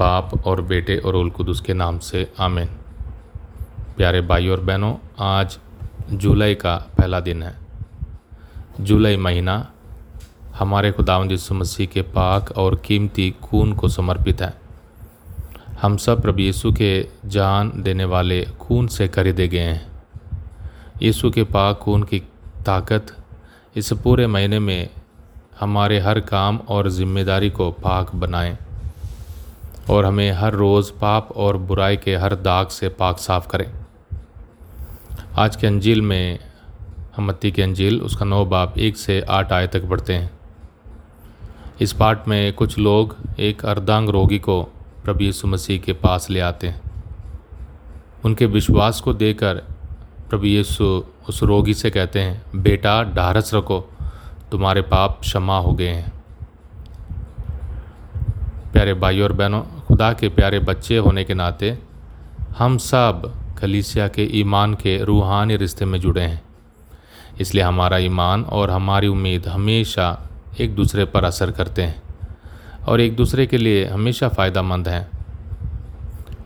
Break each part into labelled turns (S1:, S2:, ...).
S1: बाप और बेटे और उल कुदस के नाम से आमीन। प्यारे भाई और बहनों, आज जुलाई का पहला दिन है। जुलाई महीना हमारे खुदावंद यीशु मसीह के पाक और कीमती खून को समर्पित है। हम सब प्रभु यीशु के जान देने वाले खून से खरीदे गए हैं। यीशु के पाक खून की ताकत इस पूरे महीने में हमारे हर काम और ज़िम्मेदारी को पाक बनाएँ। और हमें हर रोज़ पाप और बुराई के हर दाग से पाक साफ़ करें। आज के अंजील में हम मत्ती की अंजील, उसका नौ बाप एक से आठ आय तक पढ़ते हैं। इस पाठ में कुछ लोग एक अर्धांग रोगी को प्रभु यीशु मसीह के पास ले आते हैं। उनके विश्वास को देकर प्रभु यीशु उस रोगी से कहते हैं, बेटा, ढारस रखो, तुम्हारे पाप क्षमा हो गए हैं। प्यारे भाई और बहनों खुदा के प्यारे बच्चे होने के नाते, हम सब खलीसिया के ईमान के रूहानी रिश्ते में जुड़े हैं। इसलिए हमारा ईमान और हमारी उम्मीद हमेशा एक दूसरे पर असर करते हैं और एक दूसरे के लिए हमेशा फ़ायदा मंद हैं।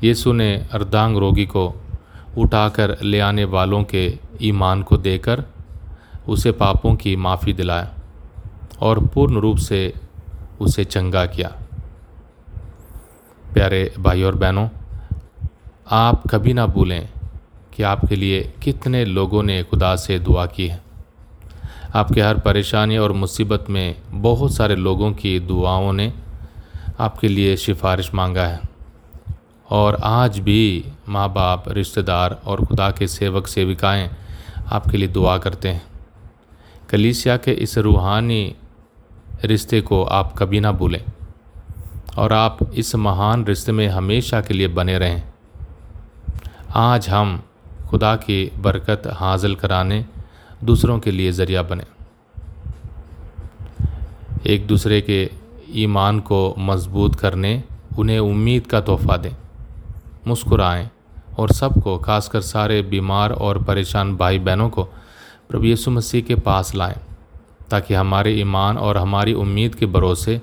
S1: यीशु ने अर्धांग रोगी को उठाकर ले आने वालों के ईमान को देकर उसे पापों की माफ़ी दिलाया और पूर्ण रूप से उसे चंगा किया। प्यारे भाई और बहनों, आप कभी ना भूलें कि आपके लिए कितने लोगों ने खुदा से दुआ की है। आपके हर परेशानी और मुसीबत में बहुत सारे लोगों की दुआओं ने आपके लिए सिफारिश मांगा है। और आज भी माँ बाप रिश्तेदार और खुदा के सेवक, सेविकाएँ आपके लिए दुआ करते हैं। कलीसिया के इस रूहानी रिश्ते को आप कभी ना भूलें। और आप इस महान रिश्ते में हमेशा के लिए बने रहें। आज हम खुदा की बरकत हासिल कराने दूसरों के लिए ज़रिया बने। एक दूसरे के ईमान को मज़बूत करने, उन्हें उम्मीद का तोहफ़ा दें, मुस्कुराएँ और सबको, खासकर सारे बीमार और परेशान भाई बहनों को प्रभु यीशु मसीह के पास लाएँ, ताकि हमारे ईमान और हमारी उम्मीद के भरोसे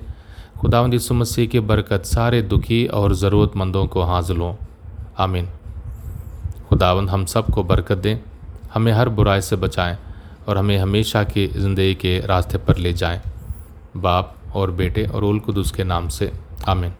S1: खुदावंद यीशु मसीह की बरकत सारे दुखी और ज़रूरतमंदों को हाजिल हों। आमीन। खुदावंद, हम सबको बरकत दें। हमें हर बुराई से बचाएँ और हमें हमेशा की ज़िंदगी के रास्ते पर ले जाएँ। बाप और बेटे और उल कुदस के नाम से। आमीन।